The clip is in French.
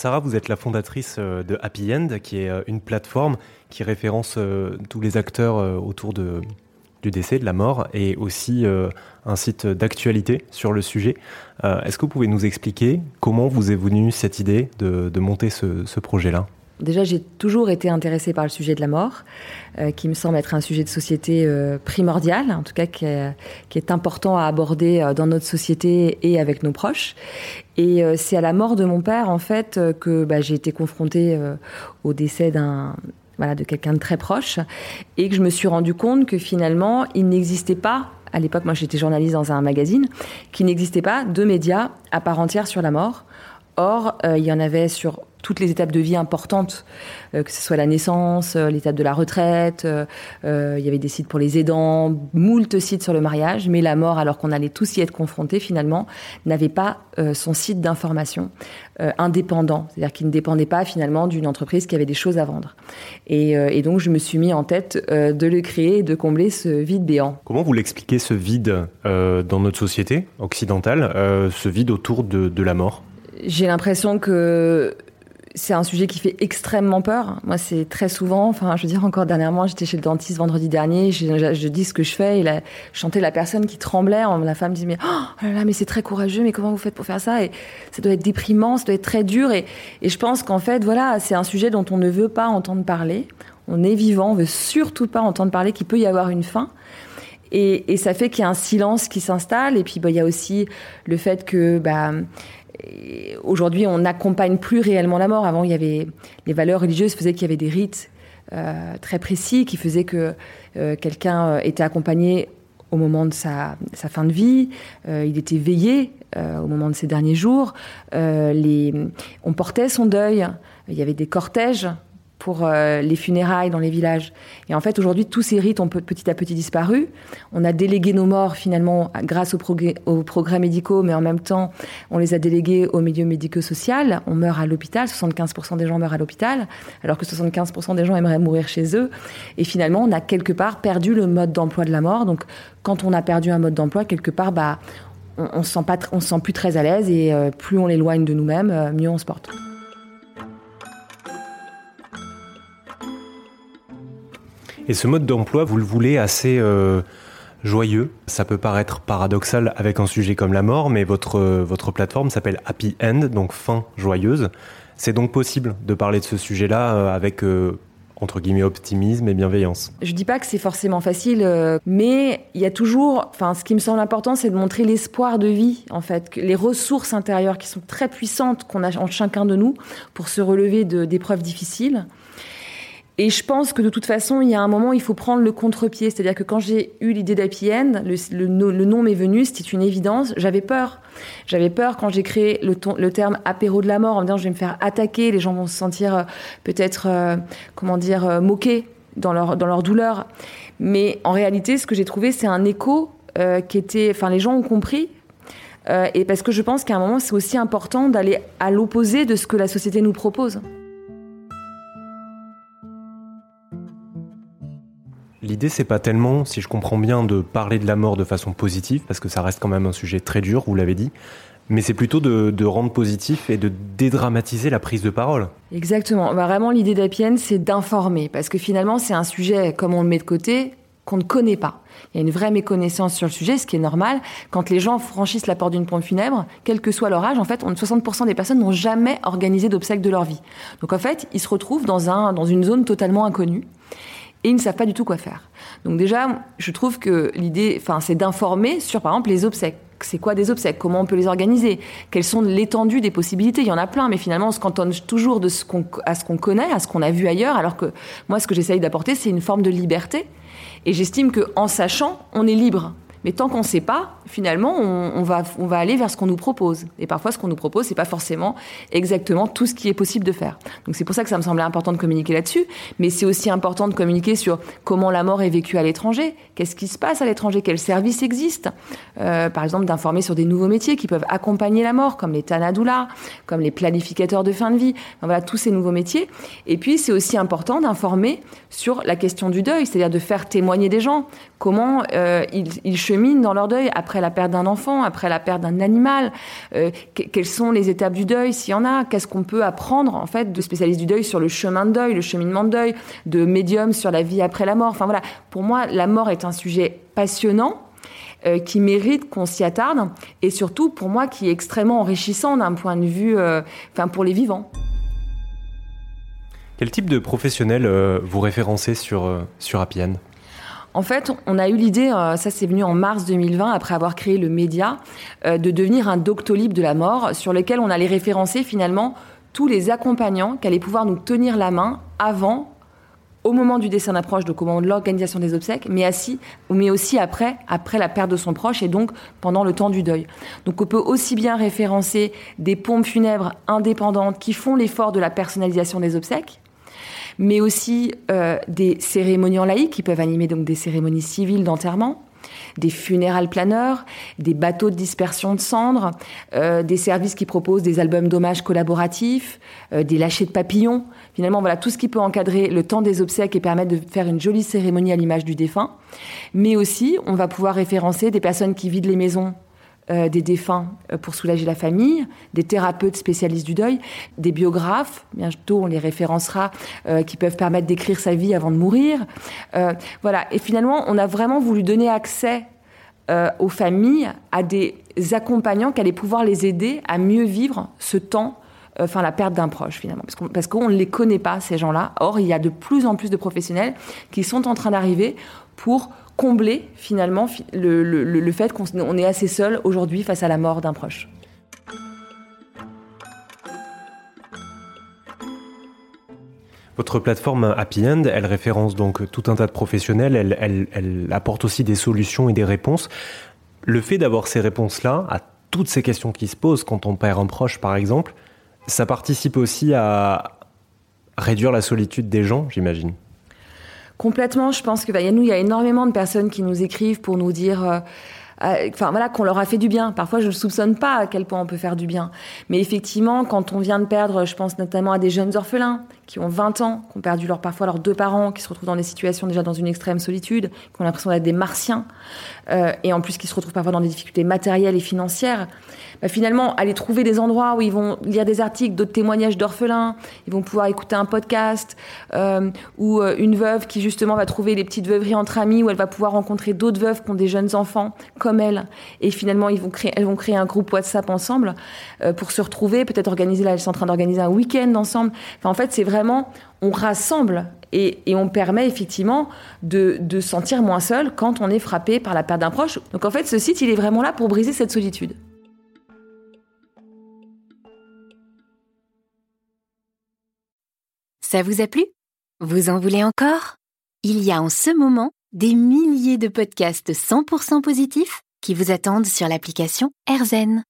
Sarah, vous êtes la fondatrice de Happy End, qui est une plateforme qui référence tous les acteurs autour du décès, de la mort, et aussi un site d'actualité sur le sujet. Est-ce que vous pouvez nous expliquer comment vous est venue cette idée de, monter ce projet-là? Déjà, j'ai toujours été intéressée par le sujet de la mort, euh, qui me semble être un sujet de société euh, primordial, en tout cas qui est, important à aborder euh, dans notre société et avec nos proches. Et c'est à la mort de mon père, en fait, que bah, j'ai été confrontée au décès de quelqu'un de très proche, et que je me suis rendu compte que finalement, il n'existait pas à l'époque, moi j'étais journaliste dans un magazine, qu'il n'existait pas de médias à part entière sur la mort. Or, il y en avait sur toutes les étapes de vie importantes, euh, que ce soit la naissance, euh, l'étape de la retraite, euh, il y avait des sites pour les aidants, moult sites sur le mariage, mais la mort, alors qu'on allait tous y être confrontés finalement, n'avait pas son site d'information indépendant, c'est-à-dire qu'il ne dépendait pas finalement d'une entreprise qui avait des choses à vendre. Et, et, donc je me suis mis en tête de le créer et de combler ce vide béant. Comment vous l'expliquez ce vide dans notre société occidentale, ce vide autour de, de la mort? J'ai l'impression que c'est un sujet qui fait extrêmement peur. Moi, c'est très souvent, enfin, je veux dire, encore dernièrement, j'étais chez le dentiste vendredi dernier, je, dis ce que je fais, et là, je chantais la personne qui tremblait, la femme dit, mais, oh là là, mais c'est très courageux, mais comment vous faites pour faire ça? Et ça doit être déprimant, ça doit être très dur, et, et je pense qu'en fait, voilà, c'est un sujet dont on ne veut pas entendre parler. On est vivant, on veut surtout pas entendre parler qu'il peut y avoir une fin. Et, et ça fait qu'il y a un silence qui s'installe, et puis, bah, il y a aussi le fait que, bah, Aujourd'hui, on n'accompagne plus réellement la mort. Avant, il y avait les valeurs religieuses faisaient qu'il y avait des rites euh, très précis qui faisaient que euh, quelqu'un euh, était accompagné au moment de sa, fin de vie, il était veillé au moment de ses derniers jours, on portait son deuil, il y avait des cortèges pour euh, les funérailles dans les villages. Et en fait, aujourd'hui, tous ces rites ont petit à petit disparu. On a délégué nos morts finalement grâce aux progrès, aux progrès médicaux, mais en même temps, on les a délégués au milieu médico-social. On meurt à l'hôpital, 75% des gens meurent à l'hôpital, alors que 75% des gens aimeraient mourir chez eux. Et finalement, on a quelque part perdu le mode d'emploi de la mort. Donc, quand on a perdu un mode d'emploi, quelque part, bah, on, on se sent sent plus très à l'aise et euh, plus on l'éloigne de nous-mêmes, euh, mieux on se porte. Et ce mode d'emploi, vous le voulez assez euh, joyeux? Ça peut paraître paradoxal avec un sujet comme la mort, mais votre, euh, votre plateforme s'appelle Happy End, donc fin joyeuse. C'est donc possible de parler de ce sujet-là euh, avec entre guillemets optimisme et bienveillance? Je dis pas que c'est forcément facile, mais il y a toujours, enfin, ce qui me semble important, c'est de montrer l'espoir de vie, en fait, les ressources intérieures qui sont très puissantes qu'on a en chacun de nous pour se relever d'épreuves difficiles. Et je pense que de toute façon, il y a un moment, il faut prendre le contre-pied. C'est-à-dire que quand j'ai eu l'idée d'Happy End, le, nom m'est venu, c'était une évidence. J'avais peur. J'avais peur quand j'ai créé le, terme apéro de la mort en me disant je vais me faire attaquer, les gens vont se sentir euh, peut-être, euh, comment dire, euh, moqués dans leur, dans leur douleur. Mais en réalité, ce que j'ai trouvé, c'est un écho qui était. Enfin, les gens ont compris. et parce que je pense qu'à un moment, c'est aussi important d'aller à l'opposé de ce que la société nous propose. L'idée, c'est pas tellement, si je comprends bien, de parler de la mort de façon positive, parce que ça reste quand même un sujet très dur, vous l'avez dit, mais c'est plutôt de, rendre positif et de dédramatiser la prise de parole. Exactement. Bah, vraiment, l'idée d'Apien, c'est d'informer, parce que finalement, c'est un sujet, comme on le met de côté, qu'on ne connaît pas. Il y a une vraie méconnaissance sur le sujet, ce qui est normal. Quand les gens franchissent la porte d'une pompe funèbre, quel que soit leur âge, en fait, 60% des personnes n'ont jamais organisé d'obsèques de leur vie. Donc en fait, ils se retrouvent dans une zone totalement inconnue et ils ne savent pas du tout quoi faire. Donc déjà, je trouve que l'idée, enfin, c'est d'informer sur, par exemple, les obsèques. C'est quoi des obsèques? Comment on peut les organiser? Quelles sont l'étendue des possibilités? Il y en a plein, mais finalement, on se cantonne toujours de à ce qu'on connaît, à ce qu'on a vu ailleurs, alors que moi, ce que j'essaye d'apporter, c'est une forme de liberté. Et j'estime qu'en sachant, on est libre. Mais tant qu'on ne sait pas, finalement, on, va, on va aller vers ce qu'on nous propose. Et parfois, ce qu'on nous propose, c'est pas forcément exactement tout ce qui est possible de faire. Donc c'est pour ça que ça me semblait important de communiquer là-dessus. Mais c'est aussi important de communiquer sur comment la mort est vécue à l'étranger, qu'est-ce qui se passe à l'étranger, quels services existent. Euh, par exemple, d'informer sur des nouveaux métiers qui peuvent accompagner la mort, comme les tanadoulas, comme les planificateurs de fin de vie. voilà, tous ces nouveaux métiers. Et puis, c'est aussi important d'informer sur la question du deuil, c'est-à-dire de faire témoigner des gens comment euh, ils, ils cheminent dans leur deuil après la perte d'un enfant, après la perte d'un animal. Euh, quelles sont les étapes du deuil, s'il y en a Qu'est-ce qu'on peut apprendre en fait de spécialistes du deuil sur le chemin de deuil, le cheminement de deuil, de médiums sur la vie après la mort Enfin voilà, pour moi, la mort est un sujet passionnant. Euh, qui mérite qu'on s'y attarde et surtout pour moi qui est extrêmement enrichissant d'un point de vue, euh, enfin pour les vivants. Quel type de professionnel vous référencez sur, sur Appian? En fait, on a eu l'idée, euh, ça c'est venu en mars 2020, après avoir créé le média, euh, de devenir un doctolib de la mort, sur lequel on allait référencer finalement tous les accompagnants qui allaient pouvoir nous tenir la main avant, au moment du dessin d'approche, donc au moment de l'organisation des obsèques, mais, mais aussi après, après la perte de son proche et donc pendant le temps du deuil. Donc on peut aussi bien référencer des pompes funèbres indépendantes qui font l'effort de la personnalisation des obsèques, mais aussi euh, des cérémonies en laïque qui peuvent animer donc des cérémonies civiles d'enterrement des funérailles planeurs, des bateaux de dispersion de cendres, euh, des services qui proposent des albums d'hommage collaboratifs, euh, des lâchers de papillons. Finalement, voilà tout ce qui peut encadrer le temps des obsèques et permettre de faire une jolie cérémonie à l'image du défunt. Mais aussi, on va pouvoir référencer des personnes qui vident les maisons euh, des défunts euh, pour soulager la famille, des thérapeutes spécialistes du deuil, des biographes, bientôt on les référencera, euh, qui peuvent permettre d'écrire sa vie avant de mourir. voilà. Et finalement, on a vraiment voulu donner accès aux familles à des accompagnants qui allaient pouvoir les aider à mieux vivre ce temps enfin la perte d'un proche finalement, parce qu'on ne les connaît pas ces gens-là. Or, il y a de plus en plus de professionnels qui sont en train d'arriver pour combler finalement le, fait qu'on est assez seul aujourd'hui face à la mort d'un proche. Votre plateforme Happy End, elle référence donc tout un tas de professionnels, elle, elle apporte aussi des solutions et des réponses. Le fait d'avoir ces réponses-là à toutes ces questions qui se posent quand on perd un proche, par exemple, ça participe aussi à réduire la solitude des gens, j'imagine. Complètement, je pense que bah, nous, il y a énormément de personnes qui nous écrivent pour nous dire euh, euh, voilà, qu'on leur a fait du bien. Parfois, je ne soupçonne pas à quel point on peut faire du bien. Mais effectivement, quand on vient de perdre, je pense notamment à des jeunes orphelins qui ont 20 ans, qui ont perdu leur, parfois leurs deux parents, qui se retrouvent dans des situations déjà dans une extrême solitude, qui ont l'impression d'être des martiens, euh, et en plus qui se retrouvent parfois dans des difficultés matérielles et financières. Bah, finalement, aller trouver des endroits où ils vont lire des articles, d'autres témoignages d'orphelins, ils vont pouvoir écouter un podcast, euh, ou une veuve qui justement va trouver les petites veuveries entre amis, où elle va pouvoir rencontrer d'autres veuves qui ont des jeunes enfants, comme elle. Et finalement, ils vont créer, elles vont créer un groupe WhatsApp ensemble euh, pour se retrouver, peut-être organiser, là, elles sont en train d'organiser un week-end ensemble. Enfin, en fait, c'est vraiment, on rassemble et, on permet effectivement de, de sentir moins seul quand on est frappé par la perte d'un proche. Donc en fait, ce site, il est vraiment là pour briser cette solitude. Ça vous a plu? Vous en voulez encore? Il y a en ce moment des milliers de podcasts 100% positifs qui vous attendent sur l'application AirZen.